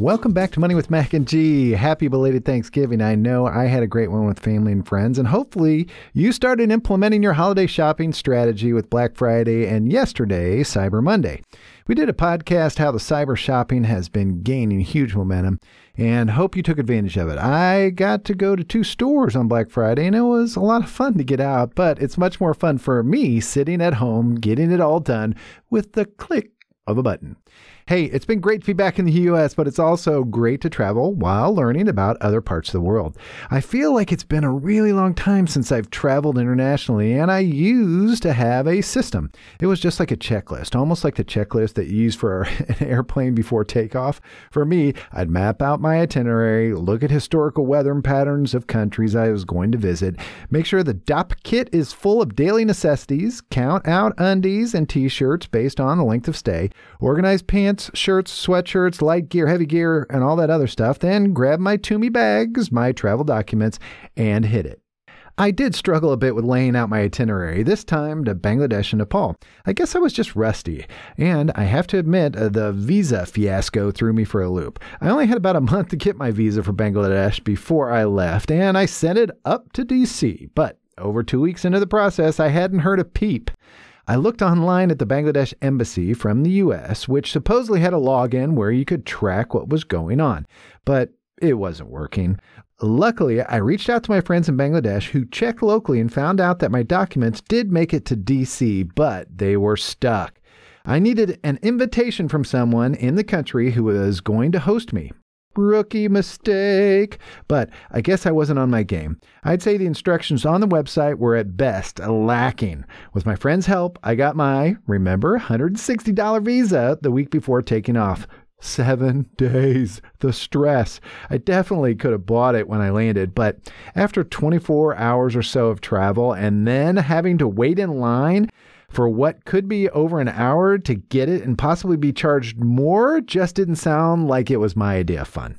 Welcome back to Money with Mac and G. Happy belated Thanksgiving. I know I had a great one with family and friends, and hopefully you started implementing your holiday shopping strategy with Black Friday and yesterday, Cyber Monday. We did a podcast how the cyber shopping has been gaining huge momentum and hope you took advantage of it. I got to go to two stores on Black Friday and it was a lot of fun to get out, but it's much more fun for me sitting at home getting it all done with the click of a button. Hey, it's been great to be back in the US, but it's also great to travel while learning about other parts of the world. I feel like it's been a really long time since I've traveled internationally, and I used to have a system. It was just like a checklist, almost like the checklist that you use for an airplane before takeoff. For me, I'd map out my itinerary, look at historical weather patterns of countries I was going to visit, make sure the Dopp kit is full of daily necessities, count out undies and t shirts based on the length of stay, organize pants pants, shirts, sweatshirts, light gear, heavy gear, and all that other stuff, then grab my Tumi bags, my travel documents, and hit it. I did struggle a bit with laying out my itinerary, this time to Bangladesh and Nepal. I guess I was just rusty, and I have to admit, uh, the visa fiasco threw me for a loop. I only had about a month to get my visa for Bangladesh before I left, and I sent it up to DC, but over two weeks into the process, I hadn't heard a peep. I looked online at the Bangladesh embassy from the US, which supposedly had a login where you could track what was going on, but it wasn't working. Luckily, I reached out to my friends in Bangladesh who checked locally and found out that my documents did make it to DC, but they were stuck. I needed an invitation from someone in the country who was going to host me. Rookie mistake. But I guess I wasn't on my game. I'd say the instructions on the website were at best lacking. With my friend's help, I got my, remember, $160 visa the week before taking off. Seven days. The stress. I definitely could have bought it when I landed, but after 24 hours or so of travel and then having to wait in line, for what could be over an hour to get it and possibly be charged more just didn't sound like it was my idea of fun.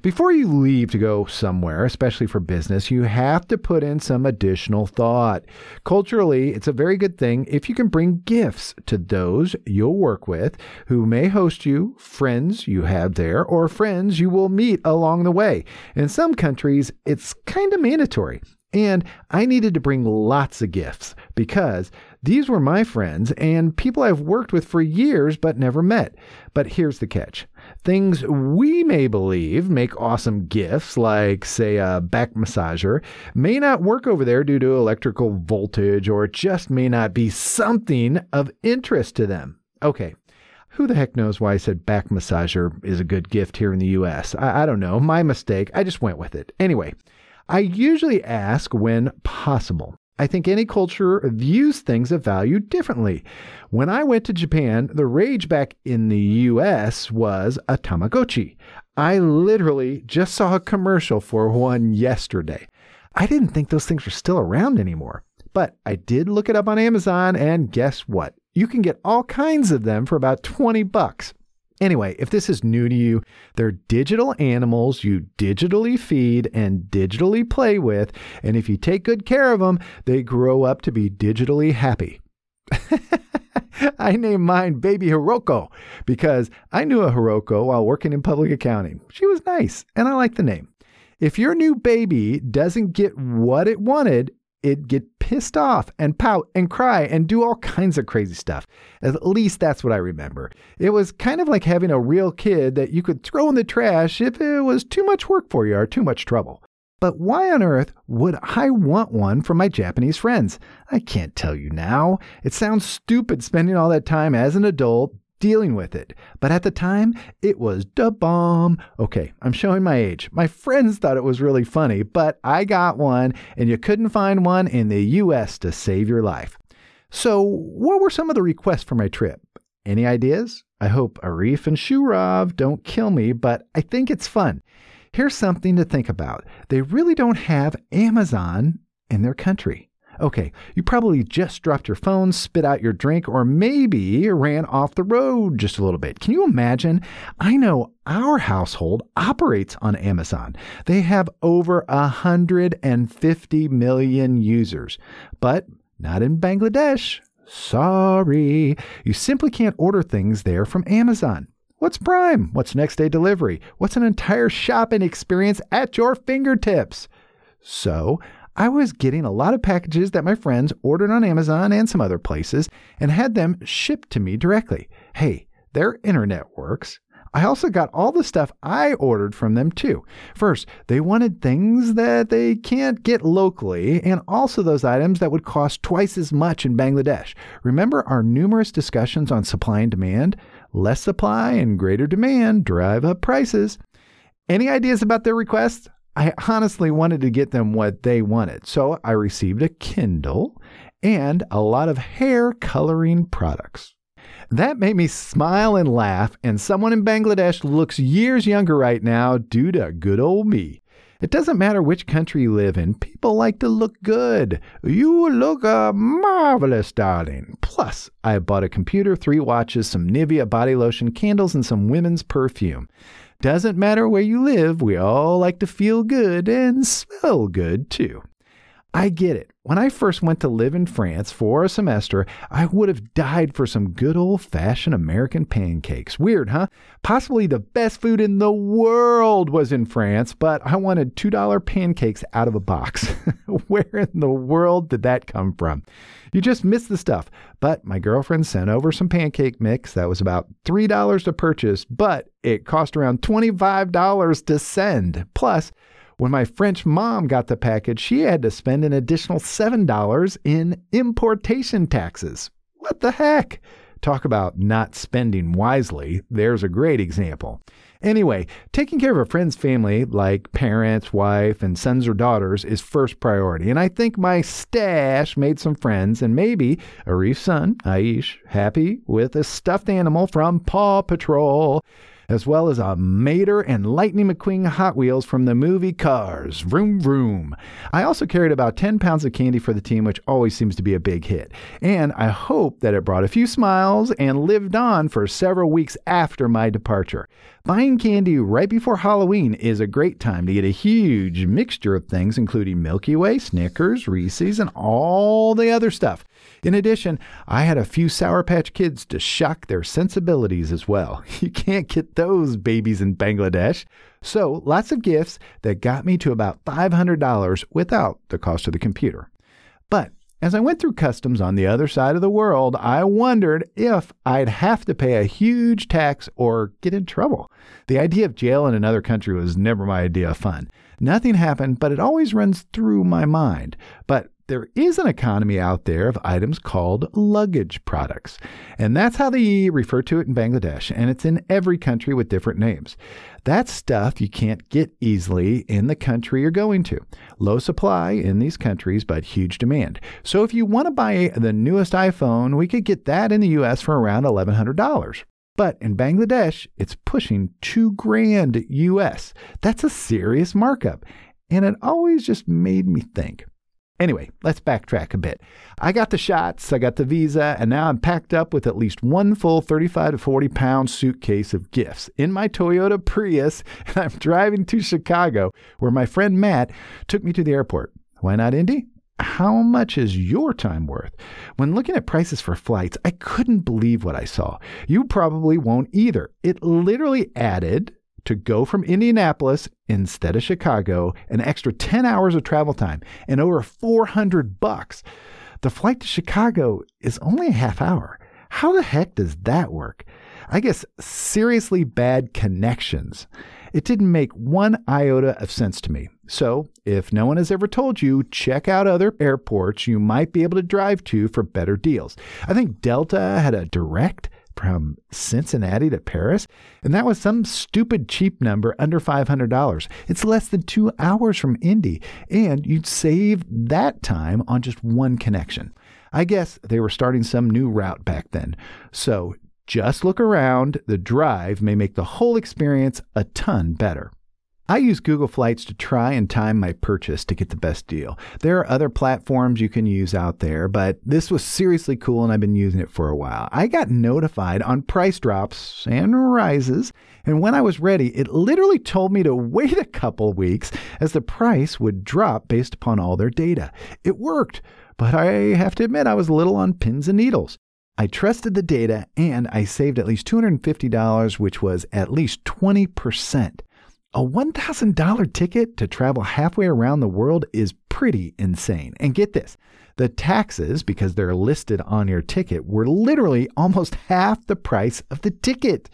Before you leave to go somewhere, especially for business, you have to put in some additional thought. Culturally, it's a very good thing if you can bring gifts to those you'll work with who may host you, friends you have there, or friends you will meet along the way. In some countries, it's kind of mandatory. And I needed to bring lots of gifts because these were my friends and people I've worked with for years but never met. But here's the catch things we may believe make awesome gifts, like, say, a back massager, may not work over there due to electrical voltage or just may not be something of interest to them. Okay, who the heck knows why I said back massager is a good gift here in the US? I, I, don't know. My mistake. I just went with it. Anyway, I usually ask when possible. I think any culture views things of value differently. When I went to Japan, the rage back in the US was a Tamagotchi. I literally just saw a commercial for one yesterday. I didn't think those things were still around anymore. But I did look it up on Amazon, and guess what? You can get all kinds of them for about 20 bucks. Anyway, if this is new to you, they're digital animals you digitally feed and digitally play with. And if you take good care of them, they grow up to be digitally happy. I named mine Baby Hiroko because I knew a Hiroko while working in public accounting. She was nice, and I like the name. If your new baby doesn't get what it wanted, it'd get pissed off and pout and cry and do all kinds of crazy stuff. At least that's what I remember. It was kind of like having a real kid that you could throw in the trash if it was too much work for you or too much trouble. But why on earth would I want one from my Japanese friends? I can't tell you now. It sounds stupid spending all that time as an adult dealing with it. But at the time, it was da bomb. Okay, I'm showing my age. My friends thought it was really funny, but I got one, and you couldn't find one in the US to save your life. So, what were some of the requests for my trip? Any ideas? I hope Arif and Shurav don't kill me, but I think it's fun. Here's something to think about. They really don't have Amazon in their country. Okay, you probably just dropped your phone, spit out your drink, or maybe ran off the road just a little bit. Can you imagine? I know our household operates on Amazon. They have over 150 million users, but not in Bangladesh. Sorry, you simply can't order things there from Amazon. What's Prime? What's next day delivery? What's an entire shopping experience at your fingertips? So, I was getting a lot of packages that my friends ordered on Amazon and some other places and had them shipped to me directly. Hey, their internet works. I also got all the stuff I ordered from them too. First, they wanted things that they can't get locally, and also those items that would cost twice as much in Bangladesh. Remember our numerous discussions on supply and demand? Less supply and greater demand drive up prices. Any ideas about their requests? I honestly wanted to get them what they wanted, so I received a Kindle and a lot of hair coloring products. That made me smile and laugh, and someone in Bangladesh looks years younger right now due to good old me. It doesn't matter which country you live in, people like to look good. You look uh, marvelous, darling. Plus, I bought a computer, three watches, some Nivea body lotion, candles, and some women's perfume. Doesn't matter where you live, we all like to feel good and smell good too. I get it. When I first went to live in France for a semester, I would have died for some good old fashioned American pancakes. Weird, huh? Possibly the best food in the world was in France, but I wanted $2 pancakes out of a box. Where in the world did that come from? You just missed the stuff. But my girlfriend sent over some pancake mix that was about $3 to purchase, but it cost around $25 to send. Plus, when my French mom got the package, she had to spend an additional $7 in importation taxes. What the heck? Talk about not spending wisely. There's a great example. Anyway, taking care of a friend's family, like parents, wife, and sons or daughters, is first priority. And I think my stash made some friends, and maybe Arif's son, Aish, happy with a stuffed animal from Paw Patrol as well as a Mater and Lightning McQueen Hot Wheels from the movie Cars. Vroom, vroom. I also carried about 10 pounds of candy for the team, which always seems to be a big hit. And I hope that it brought a few smiles and lived on for several weeks after my departure. Buying candy right before Halloween is a great time to get a huge mixture of things, including Milky Way, Snickers, Reese's, and all the other stuff. In addition, I had a few Sour Patch Kids to shock their sensibilities as well. You can't get those babies in Bangladesh. So, lots of gifts that got me to about $500 without the cost of the computer. But as I went through customs on the other side of the world, I wondered if I'd have to pay a huge tax or get in trouble. The idea of jail in another country was never my idea of fun. Nothing happened, but it always runs through my mind. But there is an economy out there of items called luggage products. And that's how they refer to it in Bangladesh. And it's in every country with different names. That's stuff you can't get easily in the country you're going to. Low supply in these countries, but huge demand. So if you want to buy the newest iPhone, we could get that in the US for around $1,100. But in Bangladesh, it's pushing two grand US. That's a serious markup. And it always just made me think Anyway, let's backtrack a bit. I got the shots, I got the visa, and now I'm packed up with at least one full 35 to 40 pound suitcase of gifts in my Toyota Prius, and I'm driving to Chicago, where my friend Matt took me to the airport. Why not Indy? How much is your time worth? When looking at prices for flights, I couldn't believe what I saw. You probably won't either. It literally added to go from Indianapolis instead of Chicago, an extra 10 hours of travel time and over 400 bucks. The flight to Chicago is only a half hour. How the heck does that work? I guess seriously bad connections. It didn't make one iota of sense to me. So, if no one has ever told you, check out other airports you might be able to drive to for better deals. I think Delta had a direct from Cincinnati to Paris, and that was some stupid cheap number under $500. It's less than two hours from Indy, and you'd save that time on just one connection. I guess they were starting some new route back then. So just look around. The drive may make the whole experience a ton better. I use Google Flights to try and time my purchase to get the best deal. There are other platforms you can use out there, but this was seriously cool and I've been using it for a while. I got notified on price drops and rises, and when I was ready, it literally told me to wait a couple weeks as the price would drop based upon all their data. It worked, but I have to admit I was a little on pins and needles. I trusted the data and I saved at least $250, which was at least 20%. A $1,000 ticket to travel halfway around the world is pretty insane. And get this the taxes, because they're listed on your ticket, were literally almost half the price of the ticket.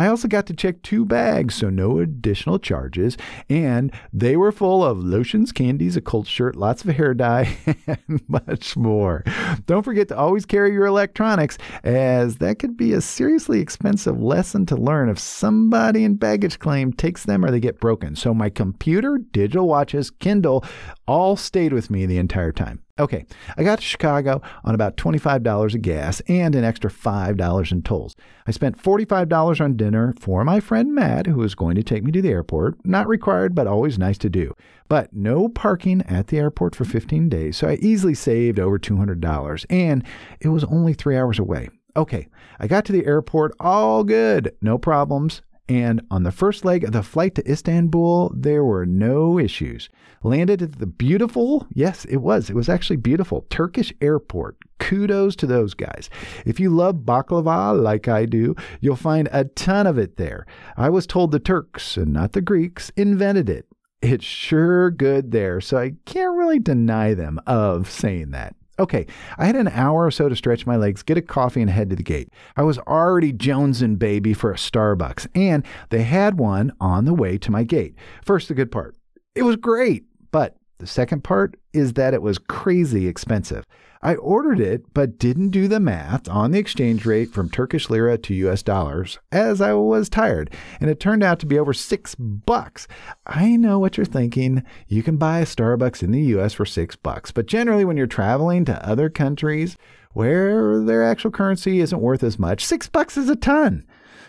I also got to check two bags, so no additional charges. And they were full of lotions, candies, a Colts shirt, lots of hair dye, and much more. Don't forget to always carry your electronics, as that could be a seriously expensive lesson to learn if somebody in baggage claim takes them or they get broken. So my computer, digital watches, Kindle all stayed with me the entire time. Okay, I got to Chicago on about $25 of gas and an extra $5 in tolls. I spent $45 on dinner for my friend Matt, who was going to take me to the airport. Not required, but always nice to do. But no parking at the airport for 15 days, so I easily saved over $200, and it was only three hours away. Okay, I got to the airport, all good, no problems. And on the first leg of the flight to Istanbul, there were no issues. Landed at the beautiful, yes, it was, it was actually beautiful, Turkish airport. Kudos to those guys. If you love baklava like I do, you'll find a ton of it there. I was told the Turks, and not the Greeks, invented it. It's sure good there, so I can't really deny them of saying that. Okay, I had an hour or so to stretch my legs, get a coffee, and head to the gate. I was already jonesing, baby, for a Starbucks, and they had one on the way to my gate. First, the good part it was great, but the second part is that it was crazy expensive. I ordered it, but didn't do the math on the exchange rate from Turkish lira to US dollars as I was tired, and it turned out to be over six bucks. I know what you're thinking. You can buy a Starbucks in the US for six bucks, but generally, when you're traveling to other countries where their actual currency isn't worth as much, six bucks is a ton.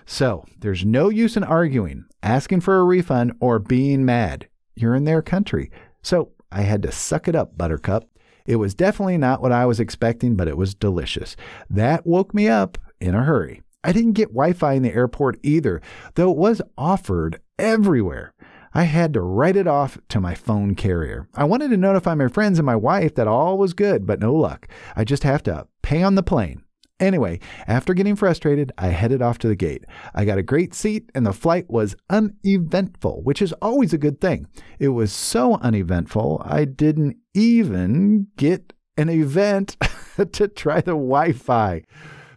So there's no use in arguing, asking for a refund, or being mad. You're in their country. So I had to suck it up, Buttercup. It was definitely not what I was expecting, but it was delicious. That woke me up in a hurry. I didn't get Wi Fi in the airport either, though it was offered everywhere. I had to write it off to my phone carrier. I wanted to notify my friends and my wife that all was good, but no luck. I just have to pay on the plane. Anyway, after getting frustrated, I headed off to the gate. I got a great seat, and the flight was uneventful, which is always a good thing. It was so uneventful, I didn't even get an event to try the Wi Fi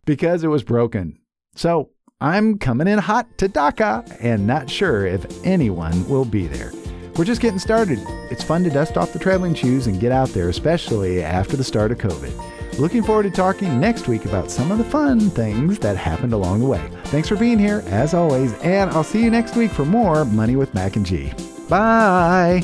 because it was broken. So I'm coming in hot to Dhaka and not sure if anyone will be there. We're just getting started. It's fun to dust off the traveling shoes and get out there, especially after the start of COVID. Looking forward to talking next week about some of the fun things that happened along the way. Thanks for being here, as always, and I'll see you next week for more Money with Mac and G. Bye.